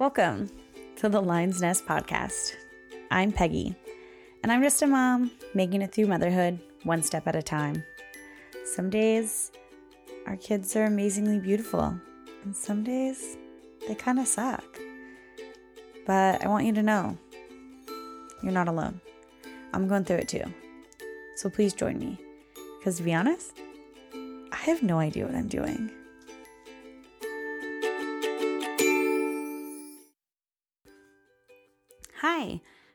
Welcome to the Lion's Nest podcast. I'm Peggi, and I'm just a mom making it through motherhood one step at a time. Some days our kids are amazingly beautiful, and some days they kind of suck. But I want you to know you're not alone. I'm going through it too. So please join me. Because to be honest, I have no idea what I'm doing.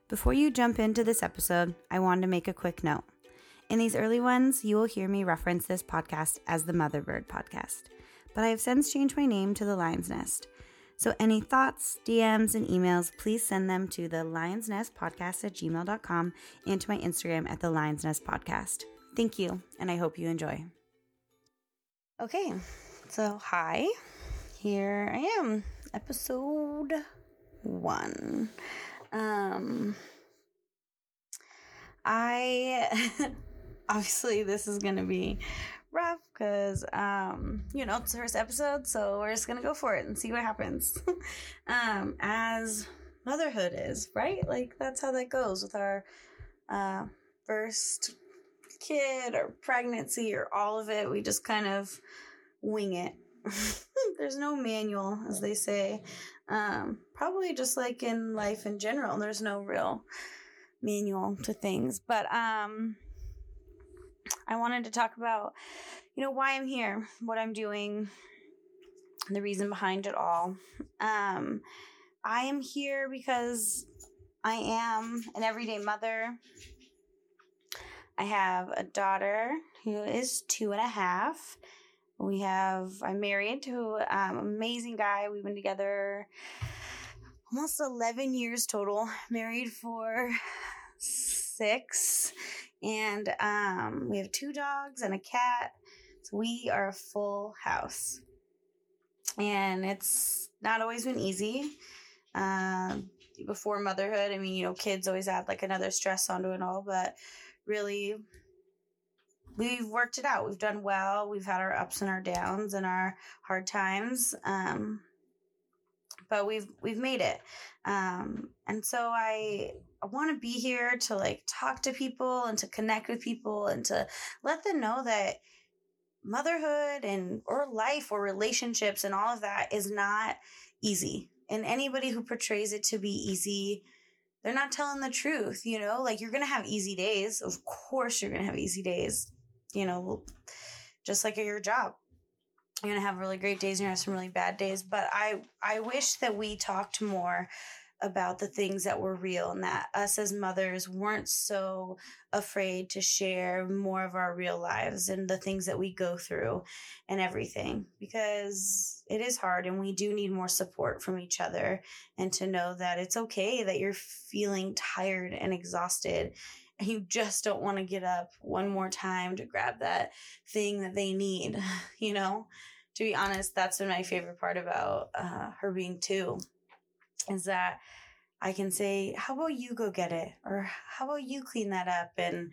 Before you jump into this episode, I wanted to make a quick note. In these early ones, you will hear me reference this podcast as the Motherbird Podcast, but I have since changed my name to the Lion's Nest. So any thoughts, DMs, and emails, please send them to the Lion's Nest Podcast at gmail.com and to my Instagram at the Lion's Nest Podcast. Thank you, and I hope you enjoy. Okay, so hi, here I am, episode one. Um, I obviously this is gonna be rough because um you know it's the first episode so we're just gonna go for it and see what happens. Um as motherhood is right? Like that's how that goes with our uh first kid or pregnancy or all of it. We just kind of wing it there's no manual as they say um, probably just like in life in general, there's no real manual to things. But um, I wanted to talk about, you know, why I'm here, what I'm doing, the reason behind it all. Um, I am here because I am an everyday mother. I have a daughter who is two and a half we have i'm married to um, an amazing guy. We've been together almost 11 years total. Married for six. And um, we have two dogs and a cat. So we are a full house. And it's not always been easy. Uh, before motherhood i mean you know kids always add like another stress onto it all. But really we've worked it out. We've done well. We've had our ups and our downs and our hard times. Um, but we've we've made it. Um, and so I I want to be here to like talk to people and to connect with people and to let them know that motherhood and or life or relationships and all of that is not easy. And anybody who portrays it to be easy, they're not telling the truth, you know? Like you're going to have easy days. Of course you're going to have easy days you know, just like at your job. You're gonna have really great days and you're gonna have some really bad days. But I I wish that we talked more about the things that were real and that us as mothers weren't so afraid to share more of our real lives and the things that we go through and everything because it is hard and we do need more support from each other and to know that it's okay that you're feeling tired and exhausted and you just don't want to get up one more time to grab that thing that they need, you know? To be honest, that's been my favorite part about uh, her being two is that I can say, How about you go get it? Or how about you clean that up? And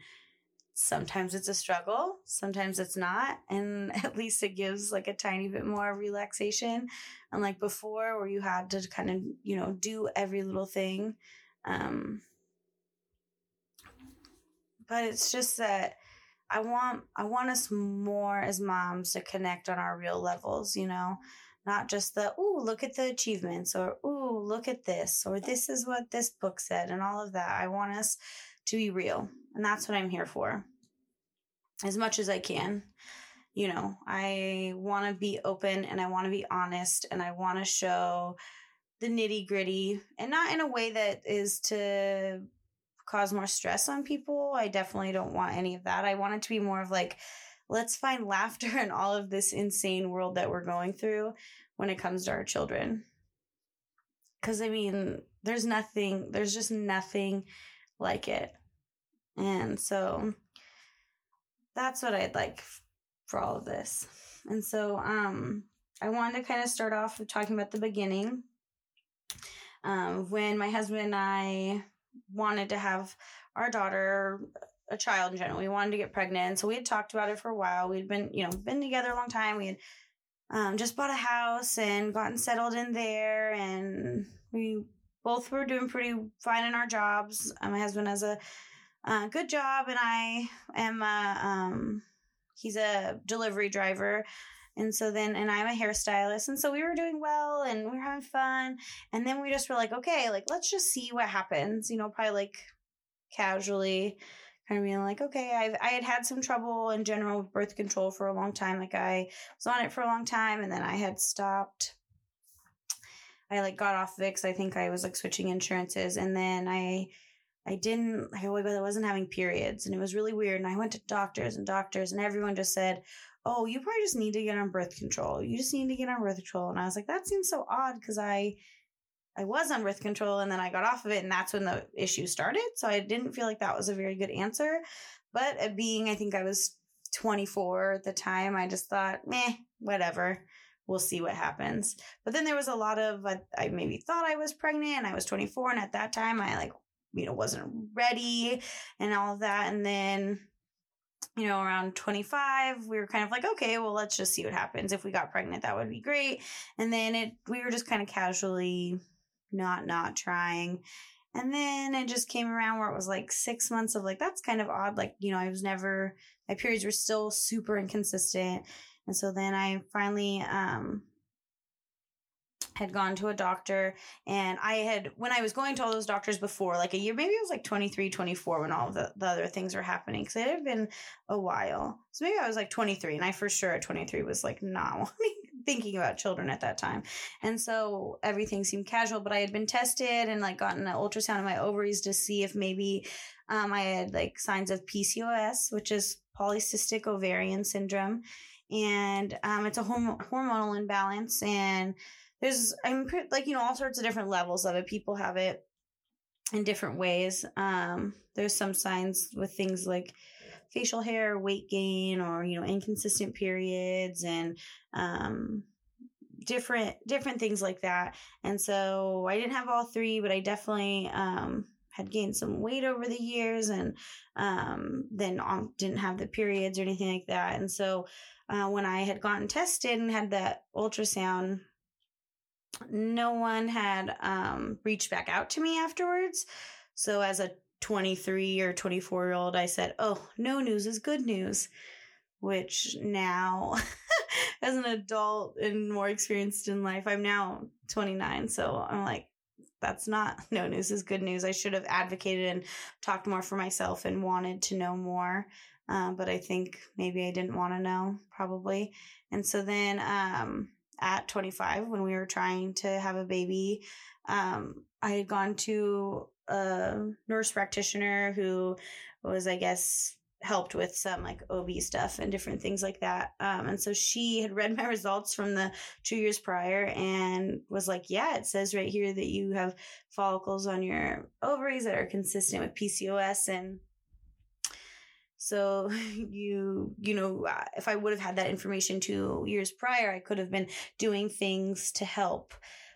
sometimes it's a struggle, sometimes it's not. And at least it gives like a tiny bit more relaxation. Unlike before, where you had to kind of, you know, do every little thing. Um, but it's just that I want I want us more as moms to connect on our real levels, you know, not just the oh look at the achievements or oh look at this or this is what this book said and all of that. I want us to be real, and that's what I'm here for. As much as I can, you know, I want to be open and I want to be honest and I want to show the nitty gritty and not in a way that is to cause more stress on people. I definitely don't want any of that. I want it to be more of like, let's find laughter in all of this insane world that we're going through when it comes to our children. Because, I mean, there's nothing, there's just nothing like it. And so that's what I'd like for all of this. And so, um, I wanted to kind of start off with talking about the beginning. Um, when my husband and I wanted to have our daughter a child in general. We wanted to get pregnant. So we had talked about it for a while. We'd been, you know, been together a long time. We had um, just bought a house and gotten settled in there. And we both were doing pretty fine in our jobs. Uh, my husband has a uh, good job, and I am a, um, he's a delivery driver. And so then, and I'm a hairstylist. And so we were doing well and we were having fun. And then we just were like, okay, like, let's just see what happens, you know, probably like casually kind of being like, okay, I've, I had had some trouble in general with birth control for a long time. Like I was on it for a long time and then I had stopped. I like got off because I think I was like switching insurances. And then I, I didn't, I wasn't having periods and it was really weird. And I went to doctors and doctors and everyone just said, oh, you probably just need to get on birth control. You just need to get on birth control. And I was like, that seems so odd because I, I was on birth control and then I got off of it and that's when the issue started. So I didn't feel like that was a very good answer. But uh, being, I think I was 24 at the time, I just thought, meh, whatever. We'll see what happens. But then there was a lot of, I, I maybe thought I was pregnant and I was 24. And at that time, I like, you know, wasn't ready and all of that. And then you know, around 25, we were kind of like, okay, well, let's just see what happens. If we got pregnant, that would be great. And then it, we were just kind of casually not, not trying. And then it just came around where it was like six months of like, that's kind of odd. Like, you know, I was never, my periods were still super inconsistent. And so then I finally, um, had gone to a doctor and I had when I was going to all those doctors before like a year maybe it was like 23 24 when all the, the other things were happening because it had been a while. So maybe I was like 23 and I for sure at 23 was like not thinking about children at that time. And so everything seemed casual but I had been tested and like gotten an ultrasound of my ovaries to see if maybe um, I had like signs of PCOS which is polycystic ovarian syndrome. And um, it's a horm- hormonal imbalance and there's I'm pretty, like you know all sorts of different levels of it. People have it in different ways. Um, there's some signs with things like facial hair, weight gain, or you know inconsistent periods, and um, different different things like that. And so I didn't have all three, but I definitely um, had gained some weight over the years, and um, then didn't have the periods or anything like that. And so uh, when I had gotten tested and had that ultrasound no one had um, reached back out to me afterwards. So as a 23 or 24 year old, I said, Oh, no news is good news. Which now, as an adult and more experienced in life, I'm now 29. So I'm like, that's not no news is good news. I should have advocated and talked more for myself and wanted to know more. Uh, but I think maybe I didn't want to know, probably. And so then, um, at 25 when we were trying to have a baby. Um, I had gone to a nurse practitioner who was, I guess, helped with some like OB stuff and different things like that. Um, and so she had read my results from the two years prior and was like, yeah, it says right here that you have follicles on your ovaries that are consistent with PCOS. And so you, you know, if I would have had that information two years prior, I could have been doing things to help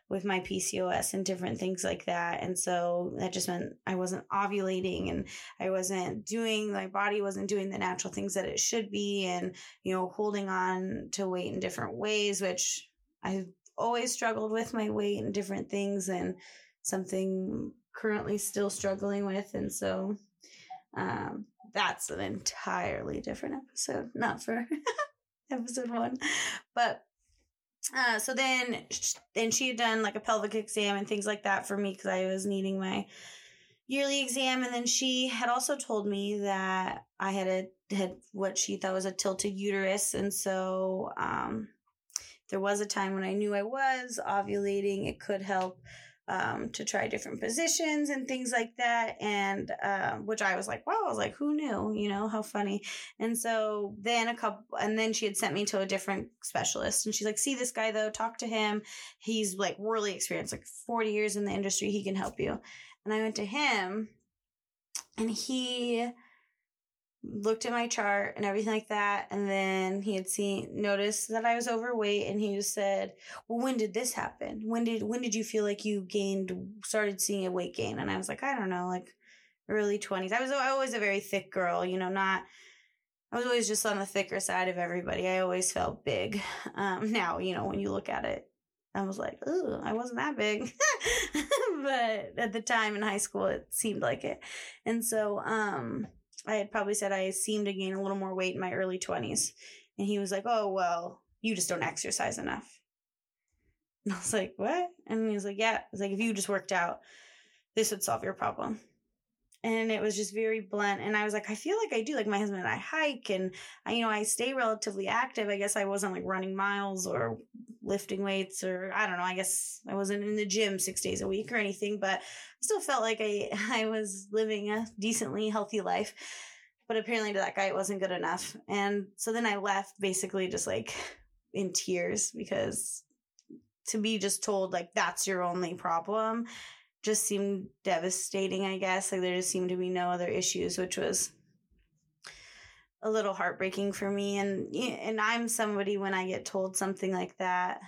with my PCOS and different things like that. And so that just meant I wasn't ovulating and I wasn't doing, my body wasn't doing the natural things that it should be and, you know, holding on to weight in different ways, which I've always struggled with my weight and different things and something currently still struggling with. And so, um, that's an entirely different episode, not for episode one. But uh, so then, then she had done like a pelvic exam and things like that for me because I was needing my yearly exam, and then she had also told me that I had a had what she thought was a tilted uterus, and so um, there was a time when I knew I was ovulating. It could help um, to try different positions and things like that. And uh, which I was like, wow, I was like, who knew? You know, how funny. And so then a couple, and then she had sent me to a different specialist. And she's like, see this guy though, talk to him. He's like really experienced, like 40 years in the industry. He can help you. And I went to him and he looked at my chart and everything like that and then he had seen noticed that I was overweight and he just said, "Well, when did this happen? When did when did you feel like you gained started seeing a weight gain?" And I was like, "I don't know, like early 20s." I was always a very thick girl, you know, not I was always just on the thicker side of everybody. I always felt big. Um now, you know, when you look at it I was like, ooh, I wasn't that big. but at the time in high school, it seemed like it. And so um, I had probably said I seemed to gain a little more weight in my early 20s. And he was like, oh, well, you just don't exercise enough. And I was like, what? And he was like, yeah. It's like, if you just worked out, this would solve your problem and it was just very blunt and i was like i feel like i do like my husband and i hike and I, you know i stay relatively active i guess i wasn't like running miles or lifting weights or i don't know i guess i wasn't in the gym six days a week or anything but i still felt like i i was living a decently healthy life but apparently to that guy it wasn't good enough and so then i left basically just like in tears because to be just told like that's your only problem just seemed devastating, I guess. Like there just seemed to be no other issues, which was a little heartbreaking for me. And and I'm somebody when I get told something like that,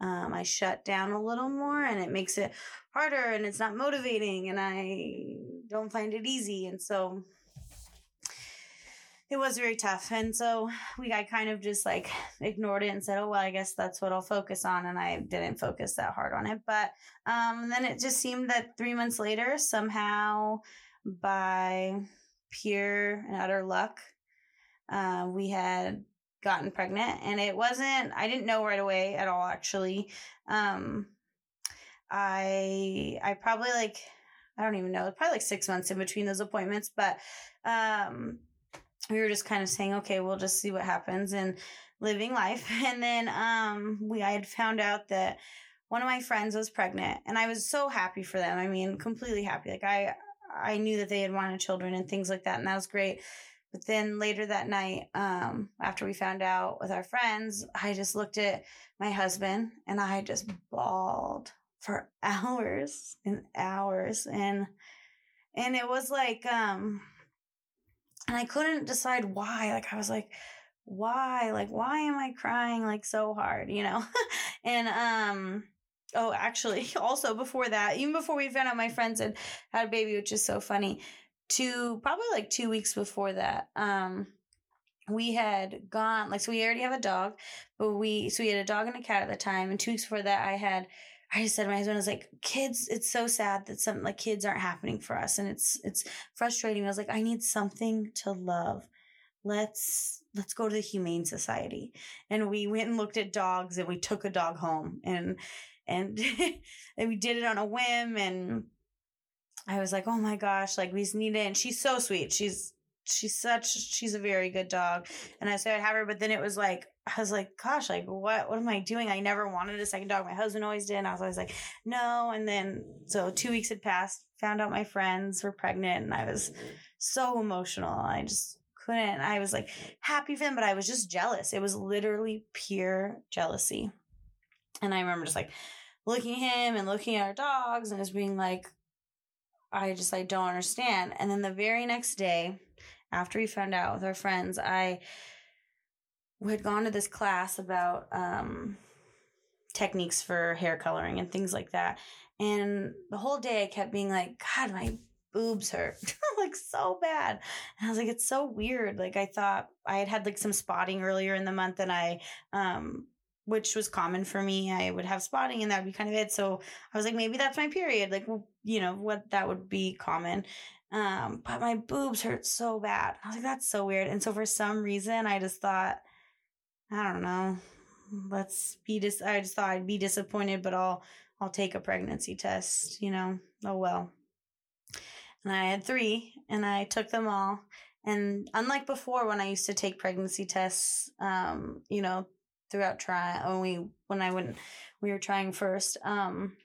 um, I shut down a little more, and it makes it harder, and it's not motivating, and I don't find it easy, and so it was very tough. And so we I kind of just like ignored it and said, oh well, I guess that's what I'll focus on. And I didn't focus that hard on it. But um, then it just seemed that three months later, somehow by pure and utter luck, uh, we had gotten pregnant. And it wasn't, I didn't know right away at all, actually. Um, I, I probably like, I don't even know, probably like six months in between those appointments, but, um, we were just kind of saying, okay, we'll just see what happens and living life. And then um, we I had found out that one of my friends was pregnant, and I was so happy for them. I mean, completely happy. Like I I knew that they had wanted children and things like that, and that was great. But then later that night, um, after we found out with our friends, I just looked at my husband and I just bawled for hours and hours and and it was like um and I couldn't decide why. Like I was like, why? Like why am I crying like so hard, you know? and um oh, actually also before that, even before we found out my friends had had a baby, which is so funny, two probably like 2 weeks before that, um we had gone like so we already have a dog, but we so we had a dog and a cat at the time and 2 weeks before that I had I just said to my husband, I was like, kids, it's so sad that some like kids aren't happening for us. And it's, it's frustrating. I was like, I need something to love. Let's, let's go to the Humane Society. And we went and looked at dogs and we took a dog home and, and, and we did it on a whim. And I was like, oh my gosh, like we just need it. And she's so sweet. She's, she's such, she's a very good dog. And I said I'd have her, but then it was like, I was like, gosh, like what what am I doing? I never wanted a second dog. My husband always did. And I was always like, no. And then so two weeks had passed, found out my friends were pregnant, and I was so emotional. I just couldn't. I was like happy for them, but I was just jealous. It was literally pure jealousy. And I remember just like looking at him and looking at our dogs and just being like, I just I don't understand. And then the very next day, after we found out with our friends, I had gone to this class about um, techniques for hair coloring and things like that. And the whole day I kept being like, God, my boobs hurt like so bad. And I was like, it's so weird. Like I thought I had had like some spotting earlier in the month and I, um, which was common for me. I would have spotting and that would be kind of it. So I was like, maybe that's my period. Like, well, you know, what that would be common. Um, but my boobs hurt so bad. I was like, that's so weird. And so for some reason, I just thought, I don't know. Let's be dis. I just thought I'd be disappointed, but I'll I'll take a pregnancy test. You know. Oh well. And I had three, and I took them all. And unlike before, when I used to take pregnancy tests, um, you know, throughout try when we when I went we were trying first, um,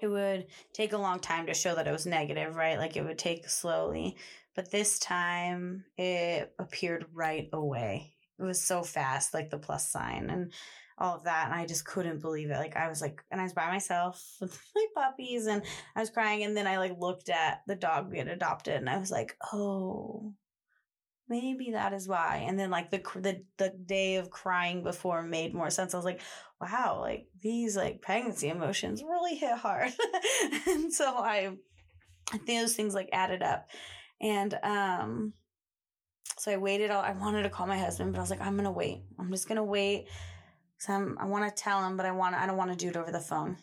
it would take a long time to show that it was negative, right? Like it would take slowly. But this time it appeared right away it was so fast, like the plus sign and all of that. And I just couldn't believe it. Like I was like, and I was by myself with my puppies and I was crying. And then I like looked at the dog we had adopted and I was like, oh, maybe that is why. And then like the, the, the day of crying before made more sense. I was like, wow, like these like pregnancy emotions really hit hard. and so I, I think those things like added up. And, um, so I waited. all I wanted to call my husband, but I was like, I'm to wait. I'm just to wait. So I'm, I want to tell him, but I want I don't want to do it over the phone.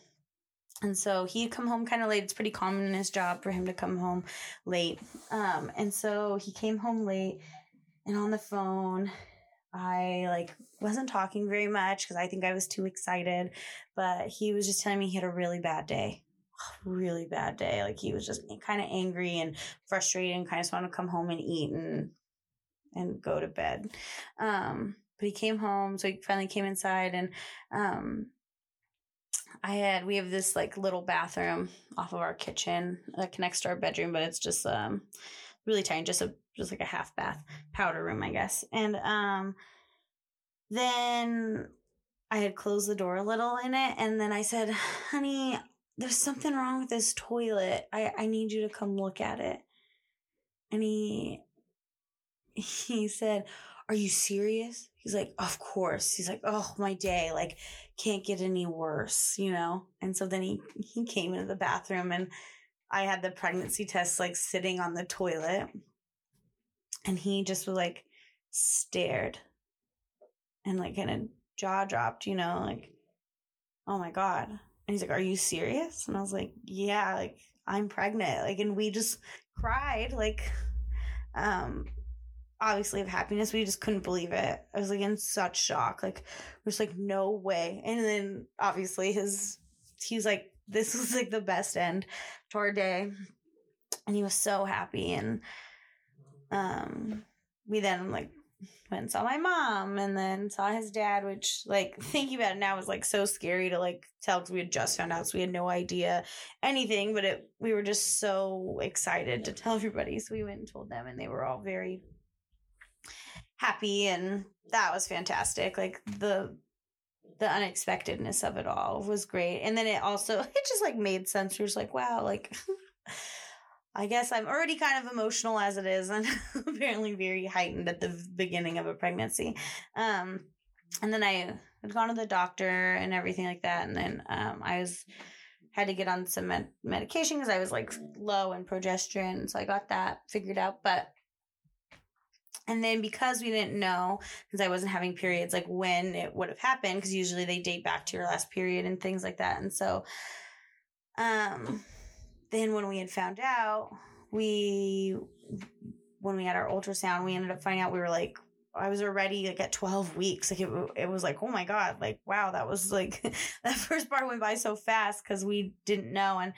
And so he'd come home kind of late. It's pretty common in his job for him to come home late. Um, and so he came home late and on the phone, I like wasn't talking very much because I think I was too excited, but he was just telling me he had a really bad day. Really bad day. Like he was just kind of angry and frustrated and kind of just wanted to come home and eat and and go to bed. Um, but he came home, so he finally came inside and um I had we have this like little bathroom off of our kitchen that connects to our bedroom, but it's just um really tiny, just a just like a half bath powder room, I guess. And um then I had closed the door a little in it, and then I said, "Honey, there's something wrong with this toilet. I I need you to come look at it." And he he said, "Are you serious?" He's like, "Of course." He's like, "Oh, my day, like can't get any worse, you know?" And so then he he came into the bathroom and I had the pregnancy test like sitting on the toilet. And he just was like stared and like kind of jaw dropped, you know, like, "Oh my god." And he's like, "Are you serious?" And I was like, "Yeah, like I'm pregnant." Like and we just cried like um obviously of happiness. We just couldn't believe it. I was like in such shock. Like, we're just like, no way. And then obviously his, he's like, this was like the best end to our day. And he was so happy. And um, we then like went and saw my mom and then saw his dad, which like thinking about it now was like so scary to like tell because we had just found out. So we had no idea anything, but it, we were just so excited to tell everybody. So we went and told them and they were all very happy and that was fantastic like the the unexpectedness of it all was great. And then it also it just like made sense. You're just like wow like i guess i'm already kind of emotional as it is and apparently very heightened at the beginning of a pregnancy. Um and then i had gone to the doctor and everything like that. And then um i was had to get on some med- medication because i was like low in progesterone. So i got that figured out. But and then because we didn't know, because I wasn't having periods, like when it would have happened, because usually they date back to your last period and things like that. And so, um, then when we had found out, we, when we had our ultrasound, we ended up finding out we were like, I was already like at 12 weeks. Like it, it was like, oh my God, like, wow, that was like, that first part went by so fast because we didn't know. And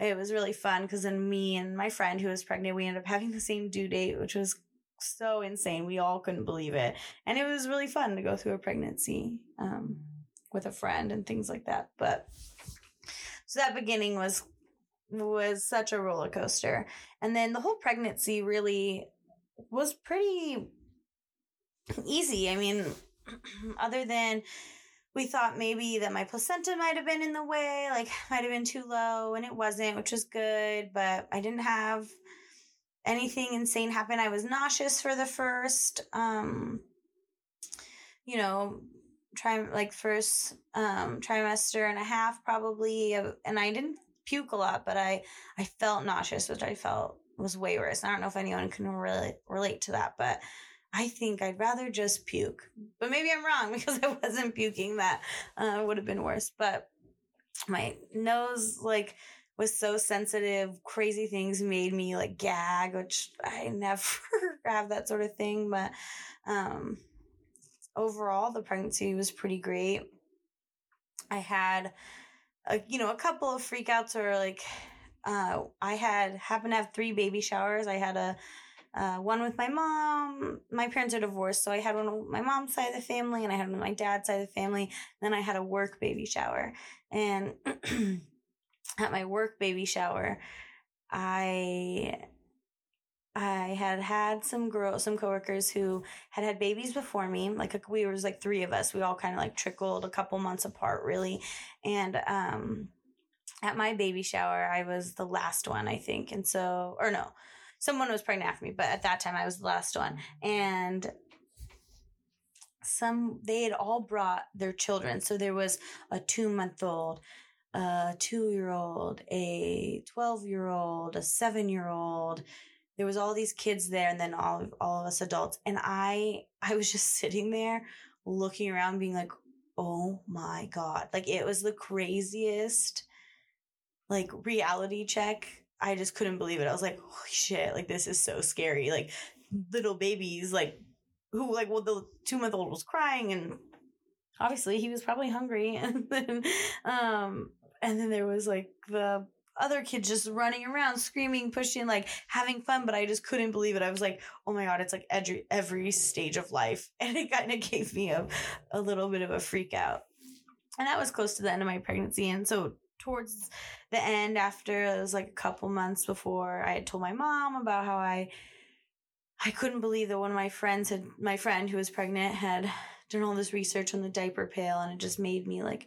it was really fun because then me and my friend who was pregnant, we ended up having the same due date, which was so insane. We all couldn't believe it. And it was really fun to go through a pregnancy um, with a friend and things like that. But so that beginning was was such a roller coaster. And then the whole pregnancy really was pretty easy. I mean, other than we thought maybe that my placenta might have been in the way, like might have been too low, and it wasn't, which was good. But I didn't have anything insane happen. I was nauseous for the first, um, you know, try like first um, trimester and a half probably, and I didn't puke a lot, but I I felt nauseous, which I felt was way worse. I don't know if anyone can really relate to that, but I think I'd rather just puke. But maybe I'm wrong because I wasn't puking. That uh, would have been worse. But my nose, like was so sensitive. Crazy things made me like gag, which I never have that sort of thing. But um, overall, the pregnancy was pretty great. I had, a, you know, a couple of freakouts or like, uh, I had happened to have three baby showers. I had a uh, one with my mom. My parents are divorced, so I had one with my mom's side of the family, and I had one with my dad's side of the family. Then I had a work baby shower, and at my work baby shower, I I had had some girls, some coworkers who had had babies before me. Like we was like three of us. We all kind of like trickled a couple months apart, really. And um, at my baby shower, I was the last one, I think. And so, or no, someone was pregnant after me, but at that time I was the last one. And some they had all brought their children. So there was a two month old, a two year old, a 12 year old, a seven year old. There was all these kids there and then all, all of us adults. And I, I was just sitting there looking around being like, oh my God. Like it was the craziest like reality check. I just couldn't believe it. I was like, holy shit, like this is so scary. Like little babies, like who like well the two month old was crying and obviously he was probably hungry and then um and then there was like the other kid just running around screaming pushing like having fun but i just couldn't believe it. I was like oh my god it's like every every stage of life. And it kind of gave me a, a little bit of a freak out. And that was close to the end of my pregnancy. And so towards the end after it was like a couple months before i had told my mom about how i i couldn't believe that one of my friends had my friend who was pregnant had done all this research on the diaper pail and it just made me like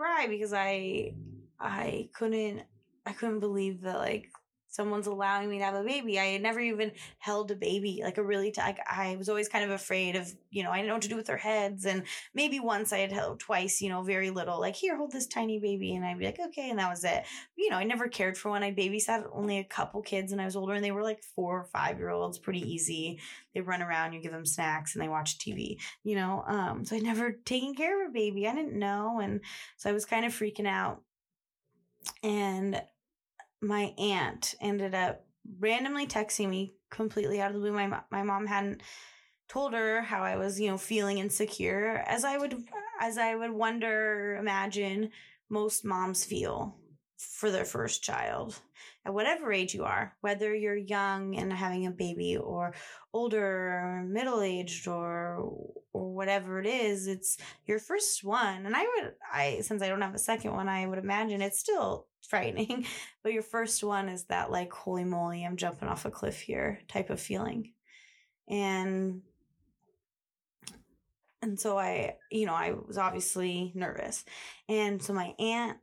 cry because i i couldn't I couldn't believe that like someone's allowing me to have a baby. I had never even held a baby, like a really, t- like, I was always kind of afraid of, you know, I didn't know what to do with their heads. And maybe once I had held twice, you know, very little, like, here, hold this tiny baby. And I'd be like, okay. And that was it. You know, I never cared for one. I babysat only a couple kids when I was older and they were like four or five year olds, pretty easy. They run around, you give them snacks and they watch TV, you know? Um, so I'd never taken care of a baby. I didn't know. And so I was kind of freaking out. And my aunt ended up randomly texting me completely out of the blue. My my mom hadn't told her how I was, you know, feeling insecure as I would as I would wonder, imagine most moms feel for their first child at whatever age you are, whether you're young and having a baby or older or middle aged or or whatever it is, it's your first one. And I would I since I don't have a second one, I would imagine it's still frightening. But your first one is that like holy moly, I'm jumping off a cliff here type of feeling. And and so I, you know, I was obviously nervous. And so my aunt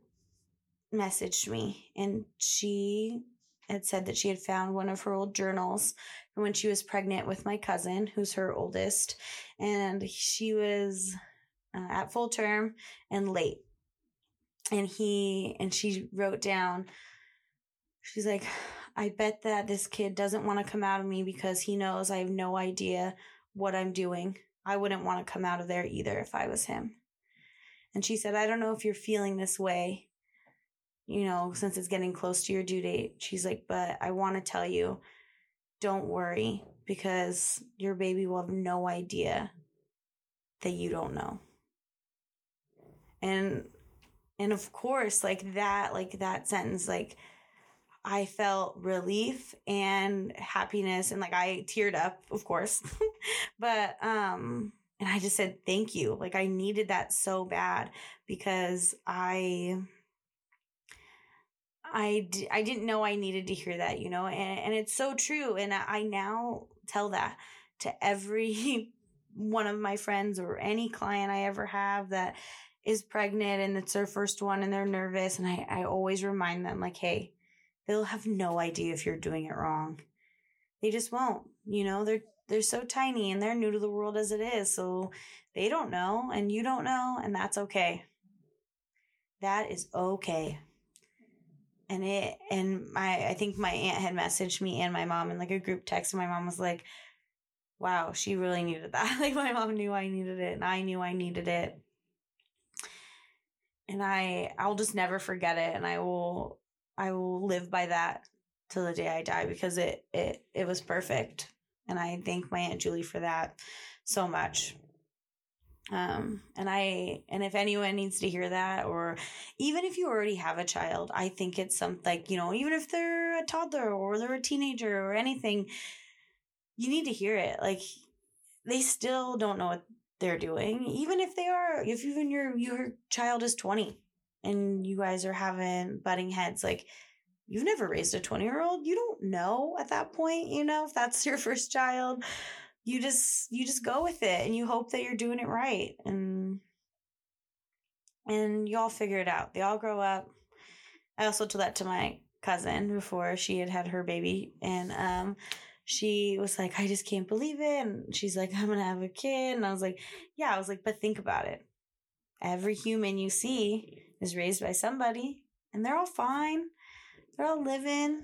messaged me and she had said that she had found one of her old journals from when she was pregnant with my cousin, who's her oldest, and she was uh, at full term and late. And he and she wrote down, she's like, I bet that this kid doesn't want to come out of me because he knows I have no idea what I'm doing. I wouldn't want to come out of there either if I was him. And she said, I don't know if you're feeling this way, you know, since it's getting close to your due date. She's like, but I want to tell you, don't worry because your baby will have no idea that you don't know. And and of course, like that, like that sentence, like I felt relief and happiness and like I teared up, of course. but um and I just said thank you. Like I needed that so bad because I I d- I didn't know I needed to hear that, you know, and, and it's so true. And I now tell that to every one of my friends or any client I ever have that is pregnant and it's their first one and they're nervous. And I, I always remind them, like, hey, they'll have no idea if you're doing it wrong. They just won't, you know, they're, they're so tiny and they're new to the world as it is. So they don't know and you don't know, and that's okay. That is okay and it and my I think my aunt had messaged me and my mom in like a group text and my mom was like, Wow, she really needed that. like my mom knew I needed it and I knew I needed it. And I I'll just never forget it and I will I will live by that till the day I die because it it it was perfect. And I thank my Aunt Julie for that so much. Um, and I, and if anyone needs to hear that, or even if you already have a child, I think it's something like, you know, even if they're a toddler or they're a teenager or anything, you need to hear it. Like they still don't know what they're doing. Even if they are, if even your, your child is 20 and you guys are having butting heads, like you've never raised a 20 year old. You don't know at that point, you know, if that's your first child you just you just go with it and you hope that you're doing it right. And and you all figure it out. They all grow up. I also told that to my cousin before she had had her baby and um she was like i just can't believe it. And she's like i'm gonna have a kid. And i was like yeah. I was like but think about it. Every human you see is raised by somebody and they're all fine. They're all living.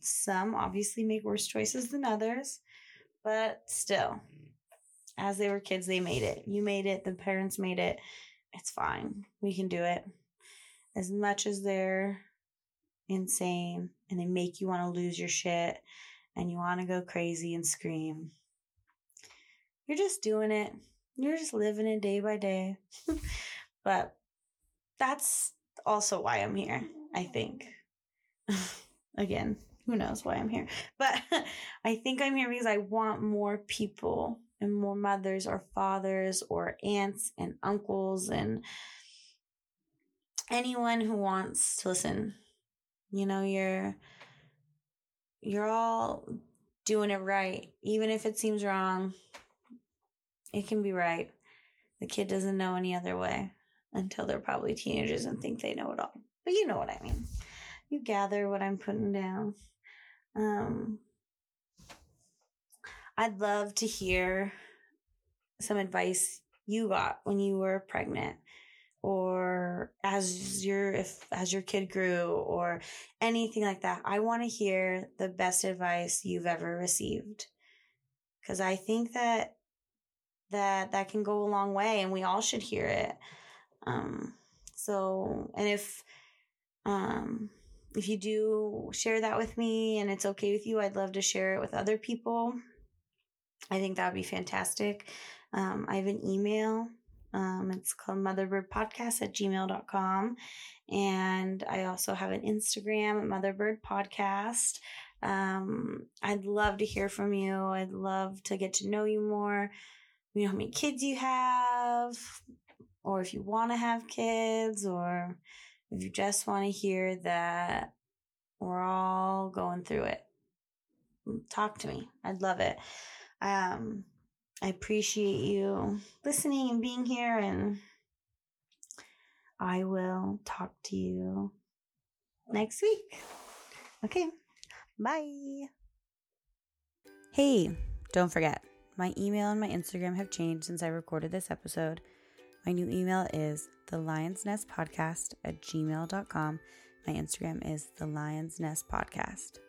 Some obviously make worse choices than others but still, mm-hmm. as they were kids, they made it. You made it. The parents made it. it's fine. We can do it. As much as they're insane and they make you want to lose your shit and you want to go crazy and scream, you're just doing it. You're just living it day by day. but that's also why I'm here, I think. Again, who knows why I'm here. But I think I'm here because I want more people and more mothers or fathers or aunts and uncles and anyone who wants to listen. You know, you're you're all doing it right. Even if it seems wrong, it can be right. The kid doesn't know any other way until they're probably teenagers and think they know it all. But you know what I mean. You gather what I'm putting down. Um, I'd love to hear some advice you got when you were pregnant or as your if as your kid grew or anything like that. I want to hear the best advice you've ever received. Cuz I think that that that can go a long way and we all should hear it. Um so and if um if you do share that with me and it's okay with you, I'd love to share it with other people. I think that would be fantastic. Um, I have an email. Um, it's called motherbirdpodcast at gmail.com. And I also have an Instagram Motherbird Podcast. Um, I'd love to hear from you. I'd love to get to know you more. You know how many kids you have, or if you want to have kids, or you just want to hear that we're all going through it, talk to me. I'd love it. Um, I appreciate you listening and being here, and I will talk to you next week. Okay, bye. Hey, don't forget, my email and my Instagram have changed since I recorded this episode. My new email is the Lion's Nest Podcast at gmail.com. My Instagram is the Lion's Nest Podcast.